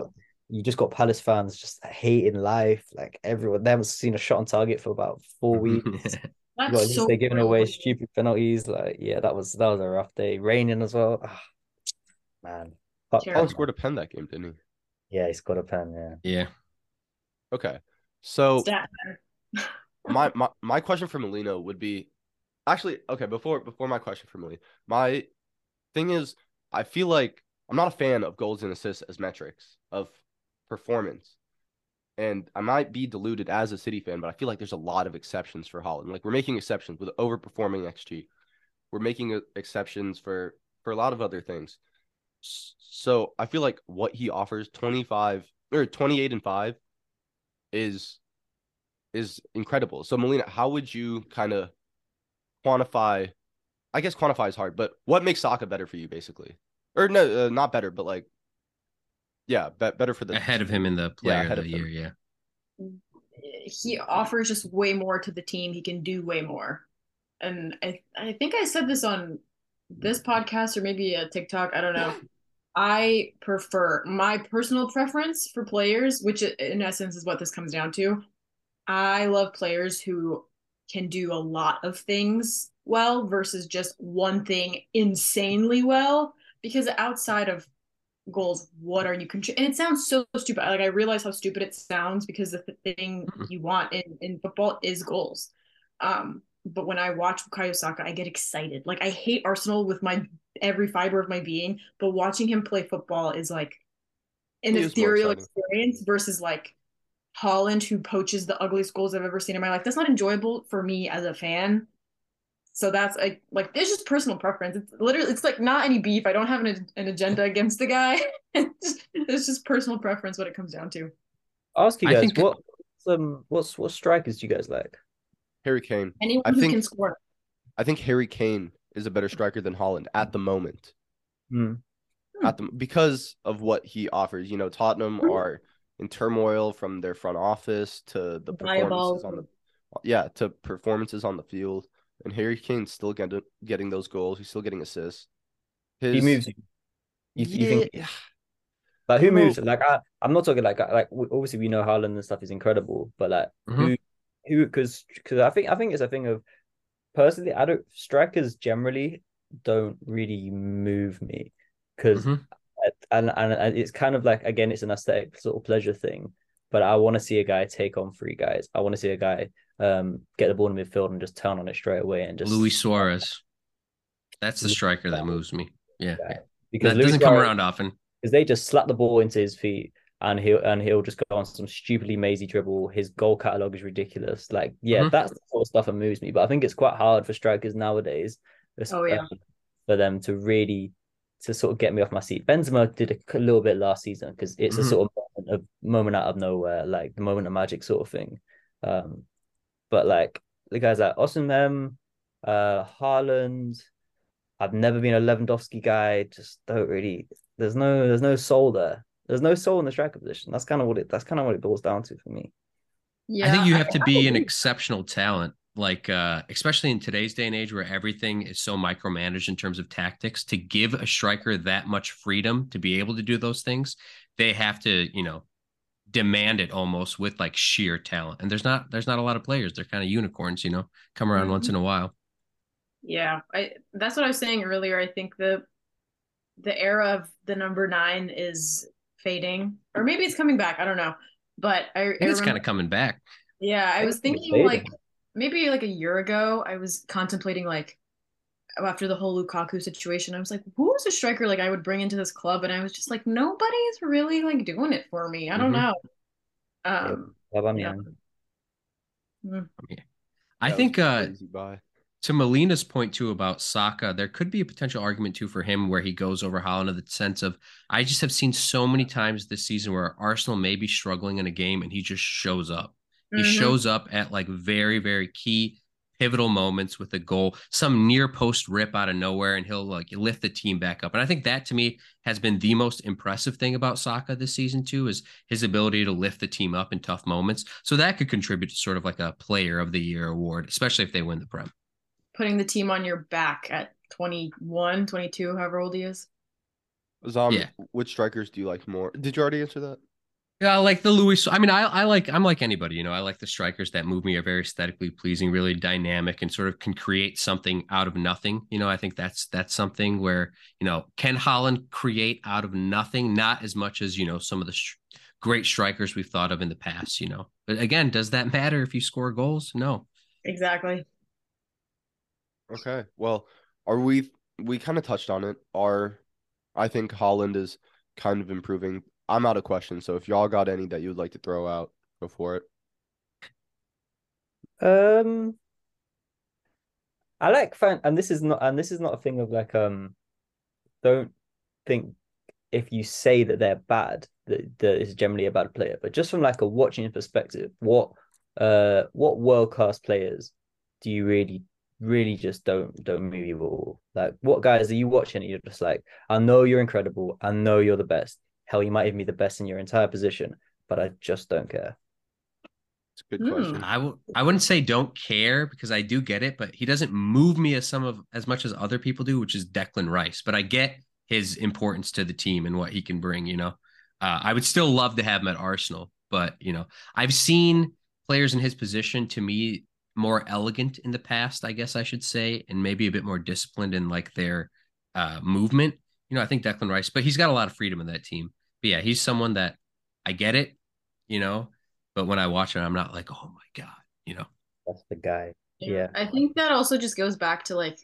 you just got Palace fans just hating life. Like everyone, they haven't seen a shot on target for about four weeks. That's so they're giving away stupid penalties. Like, yeah, that was that was a rough day. Raining as well. Oh, man, Paul scored a pen that game, didn't he? Yeah, he scored a pen. Yeah. Yeah. Okay, so my my my question for Melina would be, actually, okay. Before before my question for Melina, my thing is, I feel like I'm not a fan of goals and assists as metrics of performance and I might be deluded as a City fan, but I feel like there's a lot of exceptions for Haaland. Like we're making exceptions with overperforming XG. We're making exceptions for for a lot of other things. So I feel like what he offers 25 or 28 and 5 is is incredible. So Melina, how would you kind of quantify I guess quantify is hard, but what makes Saka better for you, basically? Or no, uh, not better, but like, yeah, be- better for the ahead of him in the player ahead of the of him. year. Yeah. he offers just way more to the team. He can do way more. And I I think I said this on this podcast or maybe a TikTok, I don't know. I prefer my personal preference for players, which in essence is what this comes down to. I love players who can do a lot of things well versus just one thing insanely well because outside of goals what are you contributing and it sounds so stupid like i realize how stupid it sounds because the thing Mhm. you want in in football is goals um but when i watch Bukayo Saka i get excited like i hate arsenal with my every fiber of my being but watching him play football is like an He ethereal experience versus like Haaland who poaches the ugliest goals I've ever seen in my life. That's not enjoyable for me as a fan. So that's like like it's just personal preference. It's literally it's like not any beef. I don't have an, an agenda against the guy. it's, just, it's just personal preference what it comes down to. I'll ask you guys think- what um what's what strikers do you guys like? Harry Kane. Anyone I who think- can score. I think Harry Kane is a better striker than Haaland at the moment. Hmm. At the because of what he offers. You know, Tottenham Hmm. are in turmoil from their front office to the performances on the yeah to performances on the field, and Harry Kane's still getting getting those goals. He's still getting assists. His, He moves you. You, you think Yeah, like who moves? Like I, I'm not talking like like obviously we know Haaland and stuff is incredible, but like Mhm. who who because because I think I think it's a thing of personally I don't strikers generally don't really move me because Mhm. and, and and it's kind of like again it's an aesthetic sort of pleasure thing, but I want to see a guy take on three guys. I want to see a guy um get the ball in midfield and just turn on it straight away and just Luis Suarez. That's the striker that moves me. Yeah. Yeah. because That Luis doesn't come around often. because they just slap the ball into his feet and he'll and he'll just go on some stupidly mazy dribble. His goal catalog is ridiculous. Like, yeah, Mhm. that's the sort of stuff that moves me. But I think it's quite hard for strikers nowadays. Oh, yeah. For them to really to sort of get me off my seat. Benzema did a little bit last season because it's a Mhm. sort of moment of moment out of nowhere, like the moment of magic sort of thing. Um, but like the guys like Osimhen, uh, Haaland. I've never been a Lewandowski guy. Just don't really. There's no. There's no soul there. There's no soul in the striker position. That's kind of what it. That's kind of what it boils down to for me. Yeah, I think you have to be an exceptional talent, like uh, especially in today's day and age where everything is so micromanaged in terms of tactics. To give a striker that much freedom to be able to do those things, they have to, you know, demand it almost with like sheer talent. And there's not there's not a lot of players. They're kind of unicorns, you know, come around once mm-hmm. in a while. Yeah, I that's what I was saying earlier. I think the the era of the number nine is fading, or maybe it's coming back. I don't know, but I, I I it's kind of coming back. Yeah, I I was thinking like maybe like a year ago, I was contemplating like after the whole Lukaku situation, I was like, who's a striker like I would bring into this club? And I was just like, nobody's really like doing it for me. I don't Mhm. know. Um, Aubameyang. I that think uh to Melina's point too about Saka, there could be a potential argument too for him where he goes over Haaland in the sense of I just have seen so many times this season where Arsenal may be struggling in a game and he just shows up. He mhm. shows up at like very, very key pivotal moments with a goal, some near post rip out of nowhere, and he'll like lift the team back up. And I think that to me has been the most impressive thing about Saka this season too, is his ability to lift the team up in tough moments. So that could contribute to sort of like a player of the year award, especially if they win the Prem. putting the team on your back at 21, 22, however old he is. Zom, Yeah. which strikers do you like more? Did you already answer that? Yeah, I like the Luis. I mean, I I like I'm like anybody, you know. I like the strikers that move me are very aesthetically pleasing, really dynamic, and sort of can create something out of nothing. You know, I think that's that's something where you know can Haaland create out of nothing, not as much as you know some of the sh- great strikers we've thought of in the past. You know, but again, does that matter if you score goals? No. Exactly. Okay. Well, are we we kind of touched on it. Are I think Haaland is kind of improving. I'm out of questions, so if y'all got any that you would like to throw out, go for it. Um, I like fan, and this is not, and this is not a thing of like, um, don't think if you say that they're bad that that is generally a bad player, but just from like a watching perspective, what, uh, what world class players do you really really just don't don't move you at all. Like, what guys are you watching? You're just like, I know you're incredible. I know you're the best. Hell, you might even be the best in your entire position, but I just don't care. It's a good Hmm. question. I w- I wouldn't say don't care because I do get it, but he doesn't move me as some of as much as other people do, which is Declan Rice. But I get his importance to the team and what he can bring. You know, uh, I would still love to have him at Arsenal, but you know, I've seen players in his position to me more elegant in the past, I guess I should say, and maybe a bit more disciplined in like their uh, movement. You know, I think Declan Rice, but he's got a lot of freedom in that team. But yeah, he's someone that I get it. You know, but when I watch it, I'm not like, oh my god, you know. That's the guy. Yeah. I think that also just goes back to like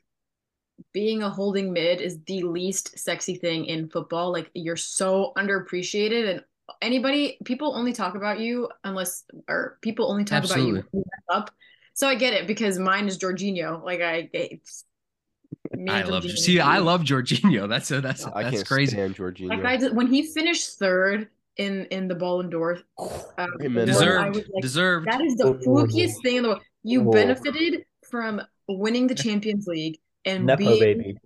being a holding mid is the least sexy thing in football. Like you're so underappreciated and anybody people only talk about you unless or people only talk about you Absolutely. when you up. So I get it because mine is Jorginho. Like I it's, me I love Jorginho. see, I love Jorginho. That's a that's I that's can't crazy. stand Jorginho. like I did when he finished third in in the Ballon d'Or. Um, Amen. award, I Deserved, like, deserved. That is the Oh. flukiest thing in the world. You Oh. benefited from winning the Champions League and Nepo being baby.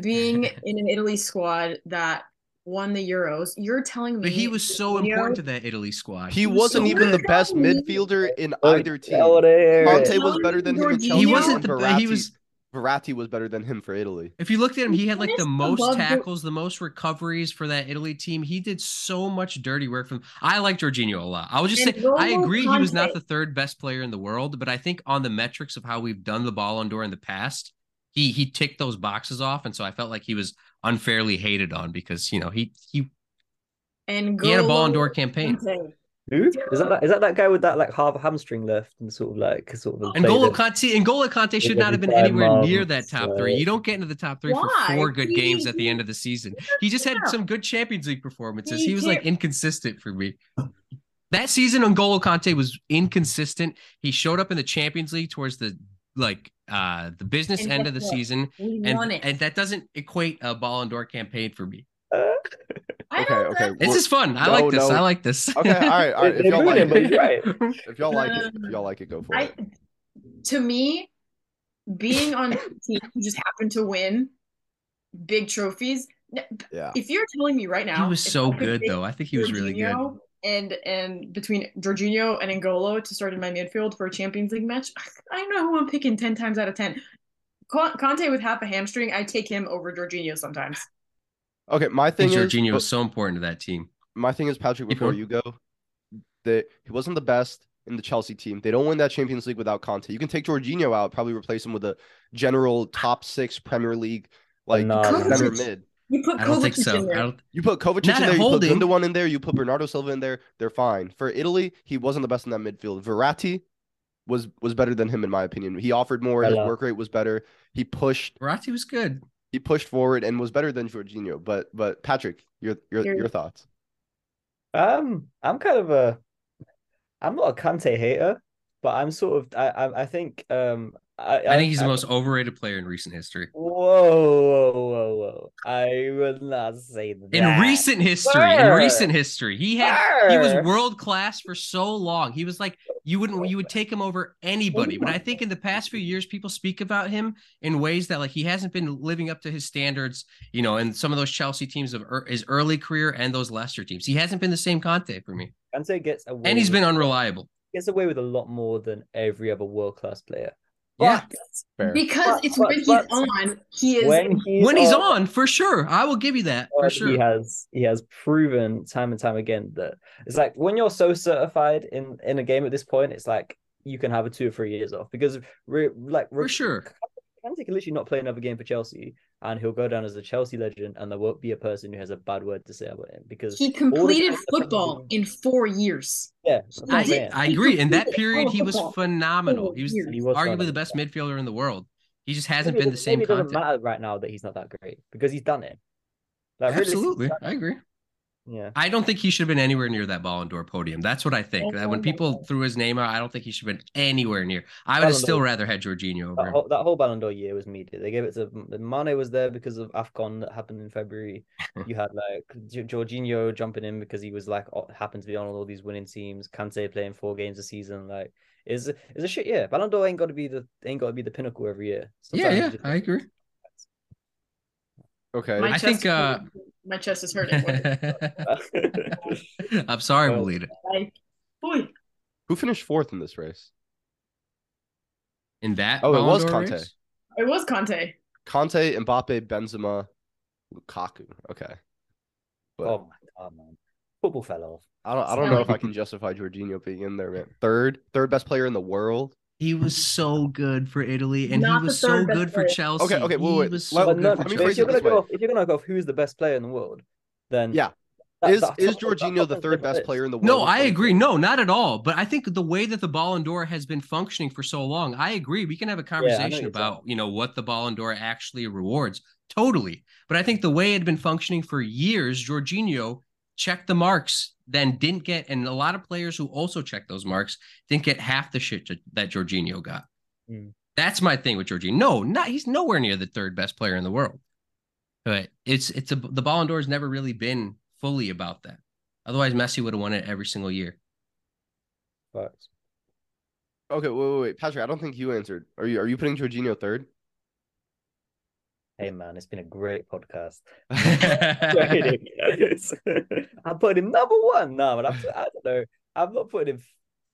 being in an Italy squad that won the Euros. You're telling me But he was so Jorginho- important to that Italy squad. He He was wasn't so even the best midfielder in either team. there. Kante Tell was better than him in Jorginho- Chelsea. he wasn't the Verratti, he was Verratti was better than him for Italy. if you looked at him, he had like the most tackles, the most recoveries for that Italy team. He did so much dirty work for them. I like Jorginho a lot. I will just And say I N'Golo agree he was not the third best player in the world, but I think on the metrics of how we've done the Ballon d'Or in the past, he he ticked those boxes off, and so I felt like he was unfairly hated on because you know he he and he had a Ballon d'Or campaign. Kante. Who is that? that- Is that that guy with that like half hamstring left and sort of like sort of played N'Golo it? Kante, N'Golo Kante should not have been five anywhere near that top three. uh, You don't get into the top three Why? for four good He- games at the end of the season. He just had some good Champions League performances. He He was like inconsistent for me. That season, N'Golo Kante was inconsistent. He showed up in the Champions League towards the like uh the business And end of the what? season, and and that doesn't equate a Ballon d'Or campaign for me. I Okay, don't okay. This is fun. I No, like this. no. I like this. Okay, all right, all right. If y'all like it, right. if y'all like it, Um, if y'all like it, go for I it. to me, being on a team who just happened to win big trophies. Yeah. If you're telling me right now, he was so good though. I think he was really good. And and between Jorginho and N'Golo to start in my midfield for a Champions League match, I know who I'm picking ten times out of ten. Kante with half a hamstring, I take him over Jorginho sometimes. Okay, my thing is Jorginho oh but- was so important to that team. my thing is Patrick. Before you go, that he wasn't the best in the Chelsea team. They don't win that Champions League without Kante. You can take Jorginho out, probably replace him with a general top six Premier League like No, center mid. You put I don't think Kovacic so. in I there. don't, You put Kovacic Not in there, you holding. put Gundogan in there, you put Bernardo Silva in there. They're fine. For Italy, he wasn't the best in that midfield. Verratti was was better than him in my opinion. He offered more. His work rate was better. He pushed. Verratti was good. He pushed forward and was better than Jorginho. But but Patrick, your your Here- your thoughts? Um, I'm kind of a, I'm not a Kante hater, but I'm sort of, I, I, I think, um, I, I think he's the most overrated player in recent history. Whoa, whoa, whoa, whoa! I would not say that. In recent history, in recent history, he had he was world class for so long. He was like you wouldn't you would take him over anybody. But I think in the past few years, people speak about him in ways that like he hasn't been living up to his standards. You know, and some of those Chelsea teams of er, his early career and those Leicester teams, he hasn't been the same Kante for me, Kante gets away and he's been unreliable. gets away with a lot more than every other world class player. Yeah. Fair. Because But- it's but- when he's on, he is when he's when he's on, for sure, I will give you that for sure. He has he has proven time and time again that it's like when you're so certified in in a game at this point, it's like you can have a two or three years off because re, like For sure. Kante can literally not play another game for Chelsea, and he'll go down as a Chelsea legend, and there won't be a person who has a bad word to say about him because he completed football he- in four years. yeah, I'm I, agree. In that period, he was football. phenomenal. He was He was arguably the best midfielder in the world. He just hasn't Maybe been the same maybe it doesn't matter right now that he's not that great because he's done it. Like, Absolutely, he's done I agree. Yeah. I don't think he should have been anywhere near that Ballon d'Or podium. That's what I think. That when people threw his name out, I don't think he should have been anywhere near. I would have still rather had Jorginho over That whole, that whole Ballon d'Or year was media. They gave it to Mane was there because of Afcon that happened in February. you had like Jorginho jumping in because he was like happened to be on all these winning teams. Kante playing four games a season. Like is is a shit year. Ballon d'Or ain't got to be the ain't got to be the pinnacle every year. Yeah, Sometimes you yeah, just- I agree. Okay. My I think, uh, my chest is hurting. I'm sorry, Well, Melina. Like, boy, Who finished fourth in this race? In that, Oh, it was Kante. race? it was Kante. Kante, Mbappe, Benzema, Lukaku. Okay. But oh my god, man! Football fell off. I don't I don't know if I can justify Jorginho being in there, man. Third, third best player in the world. He was so good for Italy, and Not he was so third best good for. Chelsea. Okay, okay, wait, he wait. was Let- so But no, for me if you're gonna go off, if you're gonna go off who's the best player in the world, then Yeah. that- Is that is top- Jorginho the third best player in the world? No, I agree. No, not at all. But I think the way that the Ballon d'Or has been functioning for so long, I agree. We can have a conversation you're about you know what the Ballon d'Or actually rewards. Totally. But I think the way it had been functioning for years, Jorginho checked the marks, then didn't get, and a lot of players who also checked those marks didn't get half the shit that Jorginho got. Mm. That's my thing with Jorginho. No, not he's nowhere near the third best player in the world. But it's it's a the Ballon d'Or has never really been fully about that. Otherwise, Messi would have won it every single year. Facts. Okay, wait, wait, wait, Patrick. I don't think you answered. Are you are you putting Jorginho third? Hey man, it's been a great podcast. yeah, I put him number one. No, but I'm, I don't know. I'm not putting him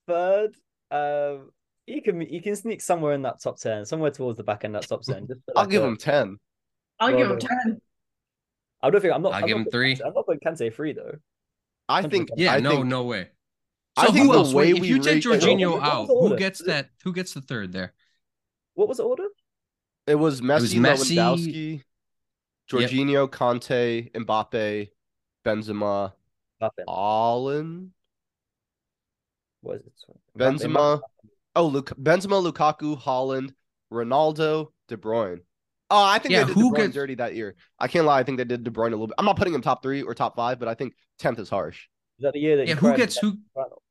third. Um, he can he can sneak somewhere in that top ten, somewhere towards the back end of that top ten. Just for I'll give a- him ten. I'll Well, give him ten. I don't think I'm not. I'll I'm give not him putting three. Kante- I'm not putting Kante three though. I think. I no, think, no way. I think who the else? way Wait, if we you take rate- Wait, Jorginho out, who gets that? Who gets the third there? What was the order? It was Messi, was Messi- Lewandowski, Yep. Kante, Mbappe, Benzema, Nothing. Allen, What is it? Sorry. Benzema. Oh, Luke, Benzema, Lukaku, Haaland, Ronaldo, De Bruyne. Oh, I think Yeah, they did who De Bruyne gets- dirty that year. I can't lie. I think they did De Bruyne a little bit. I'm not putting him top three or top five, but I think tenth is harsh. Is that the year that? Yeah, he who gets who? final?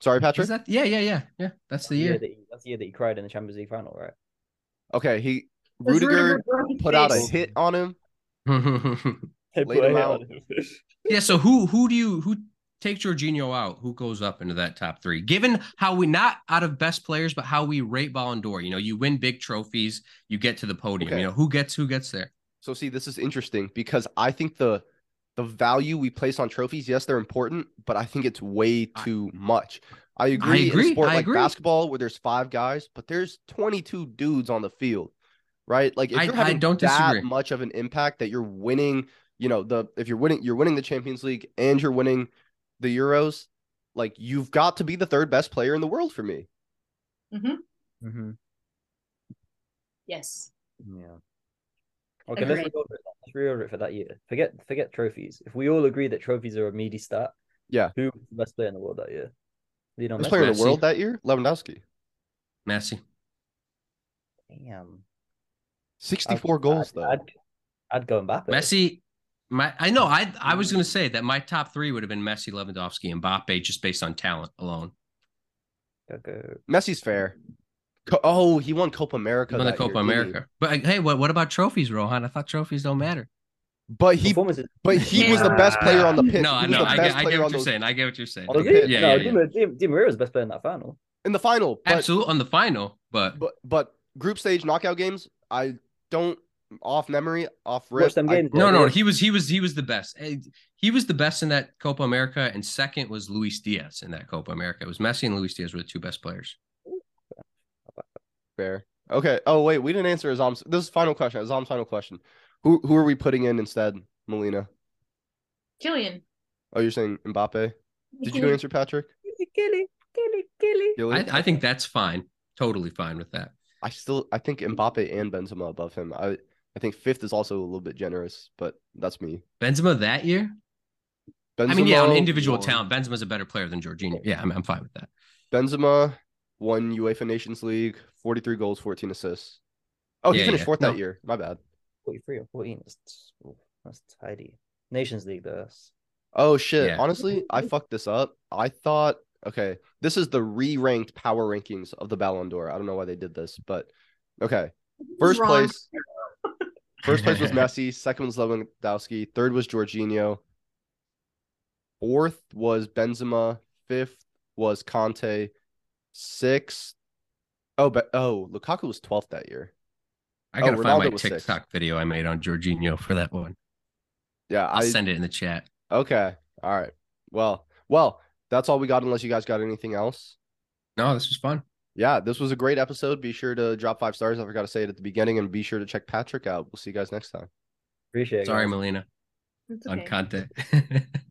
Sorry, Patrick. Is that? Yeah, yeah, yeah, yeah. That's the year. that he, that's the year that he cried in the Champions League final, right? Okay, he Does Rudiger put out a hit on him. Laid put him out. him. yeah. So who who do you who take Jorginho out? Who goes up into that top three? Given how we not out of best players, but how we rate Ballon d'Or. You know, you win big trophies, you get to the podium. Okay. You know, who gets who gets there? So see, this is interesting because I think the the value we place on trophies, yes, they're important, but I think it's way too much. I agree, in agree, a sport I like agree. basketball where there's five guys, but there's 22 dudes on the field, right? Like if I- you're I having don't that disagree. much of an impact that you're winning, you know, the if you're winning, you're winning the Champions League and you're winning the Euros, like you've got to be the third best player in the world for me. Mm-hmm. Yes. Yeah. Okay, let's Agreed. reorder it. Let's reorder it for that year. Forget forget trophies. If we all agree that trophies are a meaty stat, Yeah. who was the best player in the world that year? Lionel Best Messi. player in the world that year, Lewandowski, Messi. Damn. 64 I'd- goals I'd, though. I'd, I'd go Mbappe. Messi. My, I know. I I was mm. gonna say that my top three would have been Messi, Lewandowski, and Mbappe, just based on talent alone. I'd go. Messi's fair. Co- oh, he won Copa America. He won the that year, Copa? America. But hey, what what about trophies, Rohan? I thought trophies don't matter. But he, but he was the best player on the pitch. No, I know. I get, I get on what you're those- saying. I get what you're saying. on the Was he? pitch. Yeah, no, yeah, Di, yeah. Maria- Di, Di Maria was best player in that final. in the final. But, Absolutely on the final, but but but group stage knockout games, I don't off memory, off rip. Watch them I- games, no, no, he was he was he was the best. Eh, He was the best in that Copa America, and second was Luis Diaz in that Copa America. It was Messi and Luis Diaz were the two best players. fair. Okay. Oh wait, we didn't answer Aazam's. This is final question. Aazam's final question. Who who are we putting in instead, Melina? Kylian. Oh, you're saying Mbappe. Did you answer Patrick? Gilly, Gilly, Gilly. Gilly? I, I think that's fine. Totally fine with that. I still I think Mbappe and Benzema above him. I I think fifth is also a little bit generous, but that's me. Benzema that year. Benzema I mean, yeah, on individual won- talent, Benzema's a better player than Jorginho. Yeah, I'm, I'm fine with that. Benzema won UEFA Nations League, 43 goals, 14 assists. Oh, he Yeah, finished yeah. fourth No. that year. My bad. 43 or 14. That's, that's tidy. Nations League, though. That's- Oh shit. Yeah. Honestly, I fucked this up. I thought okay, this is the re-ranked power rankings of the Ballon d'Or. I don't know why they did this, but okay. First Wrong. place. First place was Messi, second was Lewandowski, third was Jorginho. Fourth was Benzema, fifth was Kante, sixth Oh, but oh, Lukaku was 12th that year. I gotta Oh, find my Ronaldo was sixth. TikTok video I made on Jorginho for that one. Yeah, I'll I send it in the chat. okay. All right. Well, well, that's all we got unless you guys got anything else. No, this was fun. yeah, this was a great episode. Be sure to drop five stars. I forgot to say it at the beginning, and be sure to check Patrick out. We'll see you guys next time. Appreciate it. Sorry, guys. Melina, It's on okay. content.